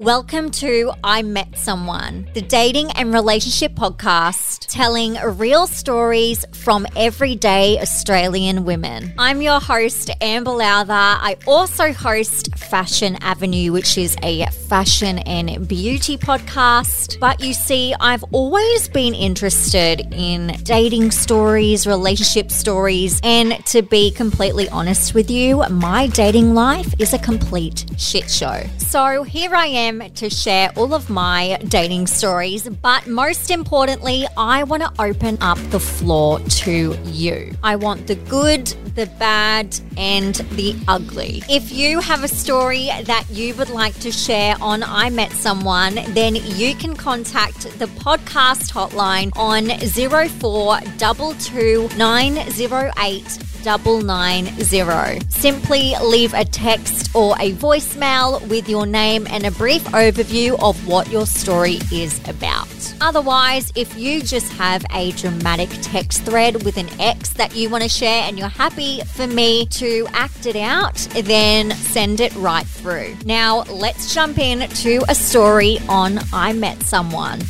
Welcome to I Met Someone, the dating and relationship podcast telling real stories from everyday Australian women. I'm your host, Amber Lowther. I also host Fashion Avenue, which is a fashion and beauty podcast. But you see, I've always been interested in dating stories, relationship stories, and to be completely honest with you, my dating life is a complete shit show. So here I am to share all of my dating stories, but most importantly, I want to open up the floor to you. I want the good, the bad, and the ugly. If you have a story that you would like to share on I Met Someone, then you can contact the podcast hotline on 0422 908 990. Simply leave a text or a voicemail with your name and a brief overview of what your story is about. Otherwise, if you just have a dramatic text thread with an ex that you want to share and you're happy for me to act it out, then send it right through. Now, let's jump in to a story on I Met Someone.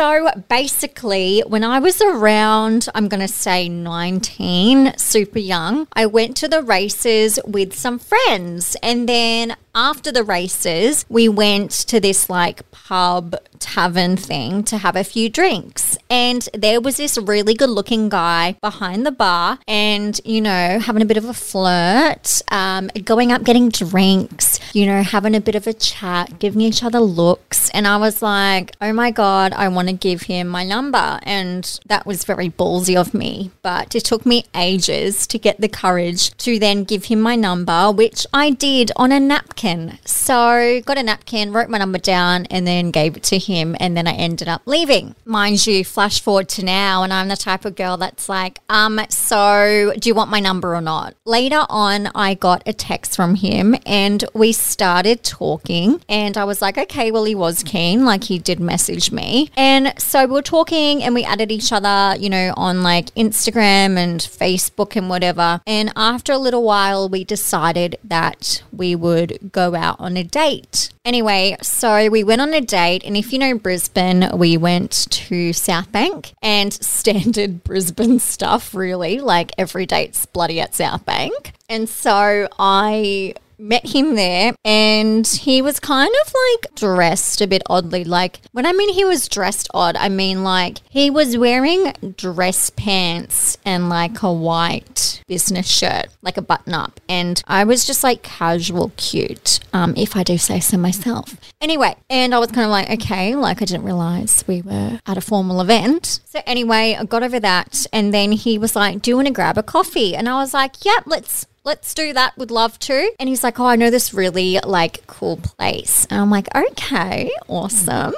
So basically, when I was around, I'm going to say 19, super young, I went to the races with some friends. And then after the races, we went to this like pub tavern thing to have a few drinks. And there was this really good looking guy behind the bar and, you know, having a bit of a flirt, um, going up, getting drinks, you know, having a bit of a chat, giving each other looks. And I was like, oh my God, I want to give him my number. And that was very ballsy of me. But it took me ages to get the courage to then give him my number, which I did on a napkin napkin. So got a napkin, wrote my number down, and then gave it to him. And then I ended up leaving. Mind you, flash forward to now, and I'm the type of girl that's like, um, so do you want my number or not? Later on, I got a text from him, and we started talking. And I was like, okay, well, he was keen, like he did message me. And so we were talking, and we added each other, you know, on like Instagram and Facebook and whatever. And after a little while, we decided that we would go out on a date. Anyway, so we went on a date, and if you know Brisbane, we went to South Bank and standard Brisbane stuff, really. Like every date's bloody at South Bank. And so I met him there and he was kind of like dressed a bit oddly. Like, when I mean he was dressed odd, I mean like he was wearing dress pants and like a white business shirt, like a button up. And I was just like casual cute, um, if I do say so myself. Anyway, and I was kind of like, okay, like I didn't realize we were at a formal event. So anyway, I got over that. And then he was like, do you want to grab a coffee? And I was like, yep, let's let's do that. Would love to. And he's like, oh, I know this really like cool place. And I'm like, okay, awesome.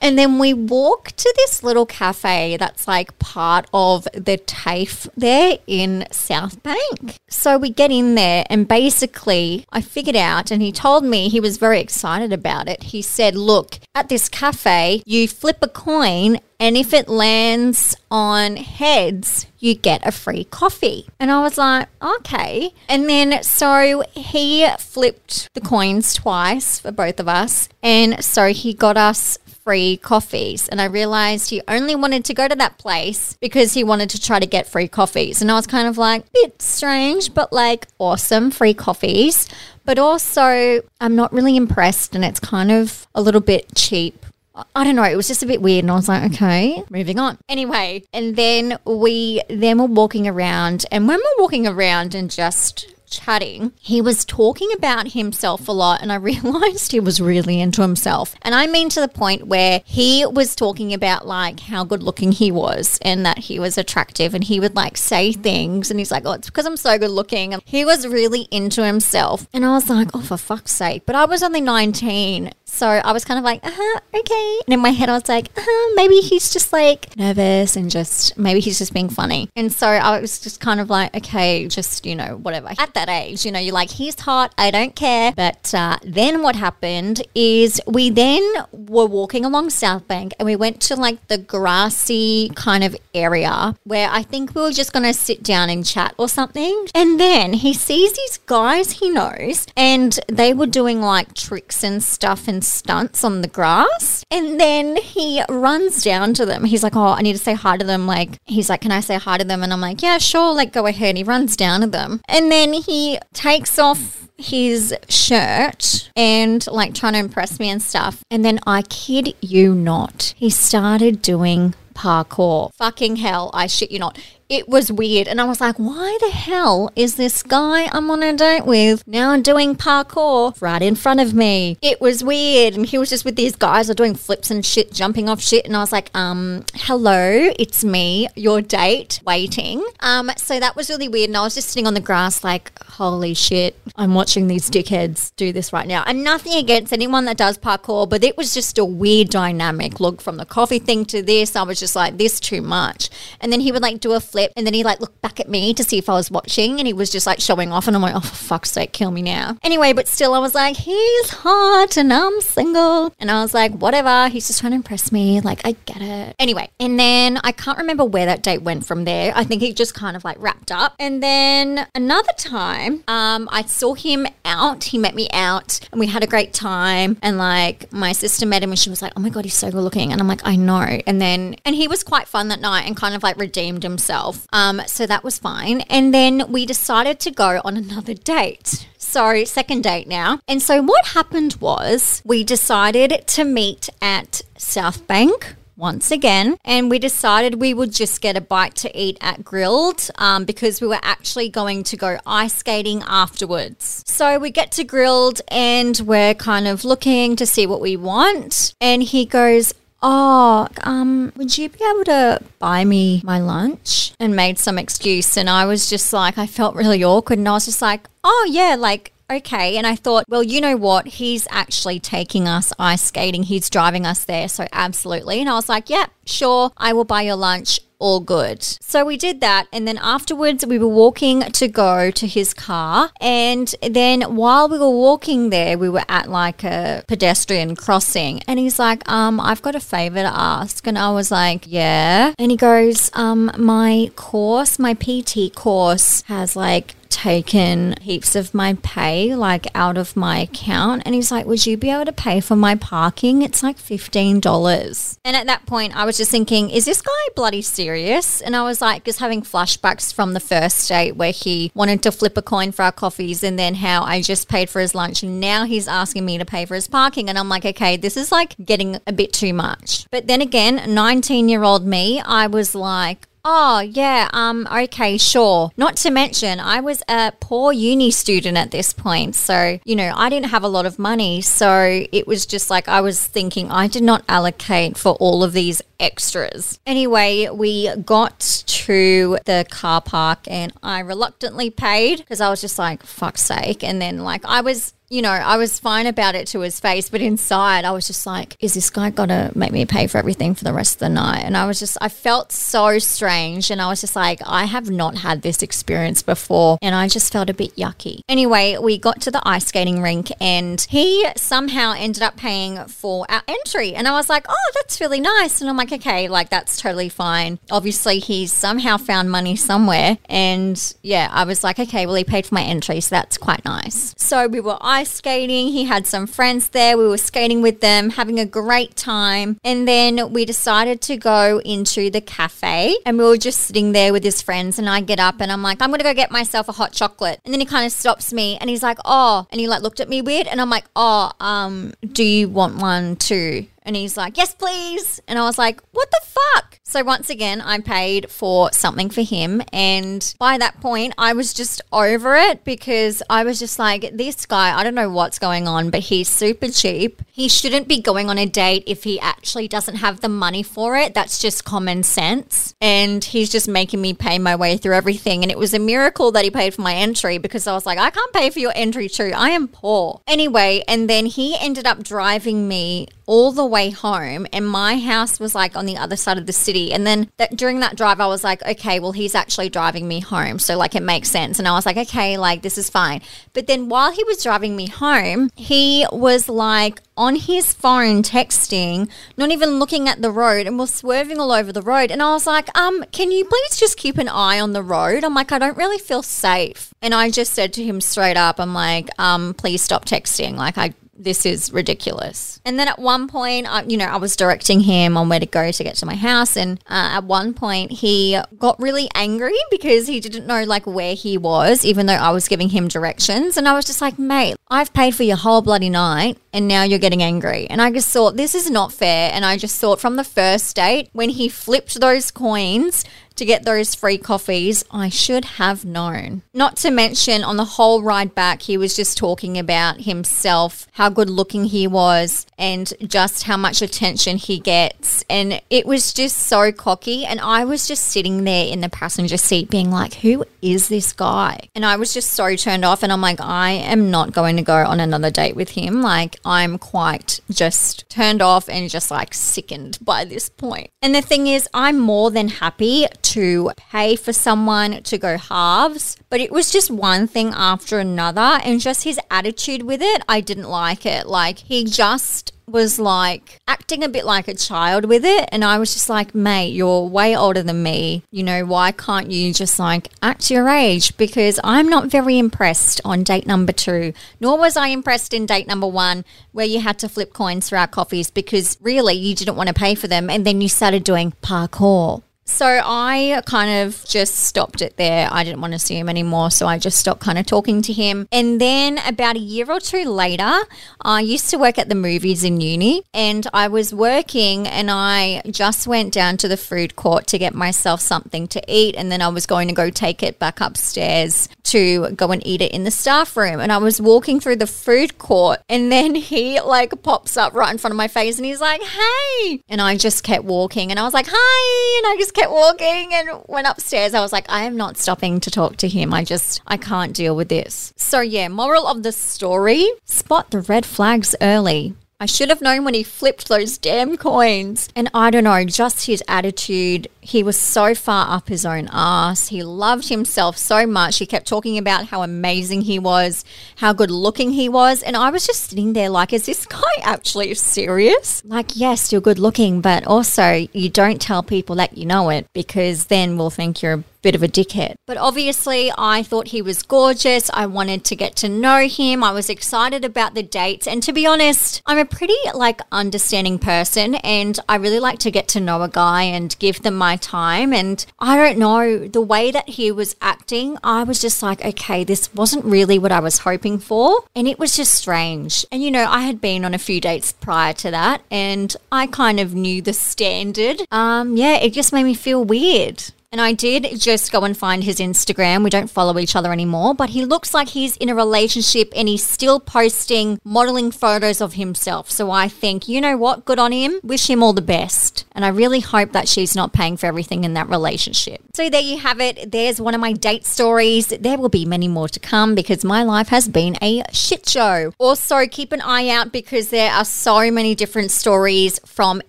And then we walk to this little cafe that's like part of the TAFE there in South Bank. So we get in there, and basically, I figured out, and he told me he was very excited about it. He said, Look, at this cafe, you flip a coin, and if it lands on heads, you get a free coffee. And I was like, okay. And then so he flipped the coins twice for both of us. And so he got us free coffees. And I realized he only wanted to go to that place because he wanted to try to get free coffees. And I was kind of like, bit strange, but like awesome free coffees. But also, I'm not really impressed and it's kind of a little bit cheap I don't know. It was just a bit weird, and I was like, okay, moving on. Anyway, and then we then were walking around, and when we're walking around and just chatting, he was talking about himself a lot, and I realized he was really into himself. And I mean to the point where he was talking about like how good looking he was and that he was attractive, and he would like say things, and he's like, "Oh, it's because I'm so good looking." And he was really into himself, and I was like, "Oh, for fuck's sake!" But I was only 19, so I was kind of like, uh huh, okay. And in my head, I was like, uh huh, maybe he's just like nervous and just maybe he's just being funny. And so I was just kind of like, okay, just, you know, whatever. At that age. You know, you're like, he's hot, I don't care. But uh, then what happened is we then were walking along South Bank and we went to like the grassy kind of area where I think we were just going to sit down and chat or something. And then he sees these guys he knows and they were doing like tricks and stuff and stunts on the grass. And then he runs down to them. He's like, Oh, I need to say hi to them. Like, he's like, Can I say hi to them? And I'm like, Yeah, sure. Like, go ahead. And He runs down to them. And then he takes off his shirt and like trying to impress me and stuff. And then I kid you not, he started doing parkour. Fucking hell, I shit you not. It was weird. And I was like, why the hell is this guy I'm on a date with now doing parkour right in front of me? It was weird. And he was just with these guys are doing flips and shit, jumping off shit. And I was like, um, hello, it's me, your date, waiting. Um, so that was really weird. And I was just sitting on the grass like, holy shit, I'm watching these dickheads do this right now. And nothing against anyone that does parkour, but it was just a weird dynamic. Look, from the coffee thing to this, I was just like, this too much. And then he would like do a flip and then he like looked back at me to see if I was watching and he was just like showing off and I'm like, oh, for fuck's sake, kill me now. Anyway, but still I was like, he's hot and I'm single. And I was like, whatever, he's just trying to impress me. Like, I get it. Anyway, and then I can't remember where that date went from there. I think it just kind of like wrapped up. And then another time, um, I saw him out. He met me out and we had a great time. And like my sister met him and she was like, oh my God, he's so good looking. And I'm like, I know. And then, and he was quite fun that night and kind of like redeemed himself. Um, so that was fine. And then we decided to go on another date. So, second date now. And so, what happened was we decided to meet at South Bank once again, and we decided we would just get a bite to eat at Grill'd um, because we were actually going to go ice skating afterwards. So we get to Grill'd and we're kind of looking to see what we want, and he goes, Oh, um, would you be able to buy me my lunch? And made some excuse. And I was just like, I felt really awkward. And I was just like, oh, yeah, like, okay. And I thought, well, you know what? He's actually taking us ice skating. He's driving us there. So, absolutely. And I was like, yeah, sure. I will buy your lunch all good. So we did that. And then afterwards, we were walking to go to his car. And then while we were walking there, we were at like a pedestrian crossing. And he's like, um, I've got a favor to ask. And I was like, yeah. And he goes, um, my course, my PT course has like taken heaps of my pay like out of my account. And he's like would you be able to pay for my parking? It's like $15 and at that point i was just thinking is this guy bloody serious? And i was like just having flashbacks from the first date where he wanted to flip a coin for our coffees and then how i just paid for his lunch and now he's asking me to pay for his parking. And i'm like okay this is like getting a bit too much. But then again 19 year old me i was like Oh, yeah. Um, okay, sure. Not to mention, I was a poor uni student at this point. So, you know, I didn't have a lot of money. So it was just like I was thinking I did not allocate for all of these extras. Anyway, we got to the car park and I reluctantly paid because I was just like, fuck's sake. And then, like, I was you know, I was fine about it to his face, but inside I was just like, is this guy gonna make me pay for everything for the rest of the night? And I was just, I felt so strange. And I was just like, I have not had this experience before. And I just felt a bit yucky. Anyway, we got to the ice skating rink and he somehow ended up paying for our entry. And I was like, oh, that's really nice. And I'm like, okay, like that's totally fine. Obviously, he's somehow found money somewhere. And yeah, I was like, okay, well, he paid for my entry. So that's quite nice. So we were ice skating. He had some friends there. We were skating with them, having a great time. And then we decided to go into the cafe and we were just sitting there with his friends. And I get up and I'm like, I'm going to go get myself a hot chocolate. And then he kind of stops me and he's like, oh, and he like looked at me weird. And I'm like, oh, um, do you want one too? And he's like, yes, please. And I was like, what the fuck? So once again, I paid for something for him. And by that point, I was just over it because I was just like, this guy, I don't know what's going on, but he's super cheap. He shouldn't be going on a date if he actually doesn't have the money for it. That's just common sense. And he's just making me pay my way through everything. And it was a miracle that he paid for my entry because I was like, I can't pay for your entry too. I am poor. Anyway, and then he ended up driving me all the way home, and my house was like on the other side of the city. And then that, during that drive, I was like, okay, well, he's actually driving me home. So, like, it makes sense. And I was like, okay, like, this is fine. But then while he was driving me home, he was like on his phone texting, not even looking at the road, and was swerving all over the road. And I was like, um, can you please just keep an eye on the road? I'm like, I don't really feel safe. And I just said to him straight up, I'm like, um, please stop texting. Like, I this is ridiculous. And then at one point, I, you know, I was directing him on where to go to get to my house. And uh, at one point, he got really angry because he didn't know like where he was, even though I was giving him directions. And I was just like, mate, I've paid for your whole bloody night and now you're getting angry. And I just thought, this is not fair. And I just thought from the first date, when he flipped those coins, to get those free coffees, I should have known. Not to mention, on the whole ride back, he was just talking about himself, how good looking he was, and just how much attention he gets. And it was just so cocky. And I was just sitting there in the passenger seat being like, who is this guy? And I was just so turned off. And I'm like, I am not going to go on another date with him. Like, I'm quite just turned off and just like sickened by this point. And the thing is, I'm more than happy to pay for someone to go halves, but it was just one thing after another. And just his attitude with it, I didn't like it. Like, he just was like acting a bit like a child with it. And I was just like, mate, you're way older than me. You know, why can't you just like act your age? Because I'm not very impressed on date number two, nor was I impressed in date number one, where you had to flip coins for our coffees because really you didn't want to pay for them. And then you started doing parkour. So I kind of just stopped it there. I didn't want to see him anymore. So I just stopped kind of talking to him. And then about a year or two later, I used to work at the movies in uni and I was working and I just went down to the food court to get myself something to eat. And then I was going to go take it back upstairs to go and eat it in the staff room. And I was walking through the food court and then he like pops up right in front of my face and he's like, hey. And I just kept walking and I was like, hi. And I just kept walking and went upstairs. I was like, I am not stopping to talk to him. I just, I can't deal with this. So, yeah, moral of the story spot the red flags early. I should have known when he flipped those damn coins. And I don't know, just his attitude. He was so far up his own ass. He loved himself so much. He kept talking about how amazing he was, how good looking he was. And I was just sitting there like, is this guy actually serious? Like, yes, you're good looking, but also you don't tell people that you know it because then we'll think you're bit of a dickhead. But obviously, I thought he was gorgeous. I wanted to get to know him. I was excited about the dates. And to be honest, I'm a pretty like understanding person and I really like to get to know a guy and give them my time. And I don't know, the way that he was acting, I was just like, okay, this wasn't really what I was hoping for. And it was just strange. And you know, I had been on a few dates prior to that and I kind of knew the standard. Um, yeah, it just made me feel weird. And I did just go and find his Instagram. We don't follow each other anymore, but he looks like he's in a relationship and he's still posting modeling photos of himself. So I think, you know what? Good on him. Wish him all the best. And I really hope that she's not paying for everything in that relationship. So there you have it. There's one of my date stories. There will be many more to come because my life has been a shit show. Also, keep an eye out because there are so many different stories from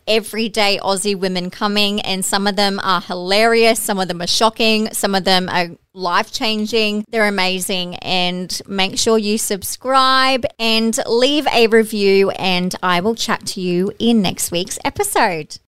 everyday Aussie women coming, and some of them are hilarious some of them are shocking, some of them are life changing. They're amazing. And make sure you subscribe and leave a review. And I will chat to you in next week's episode.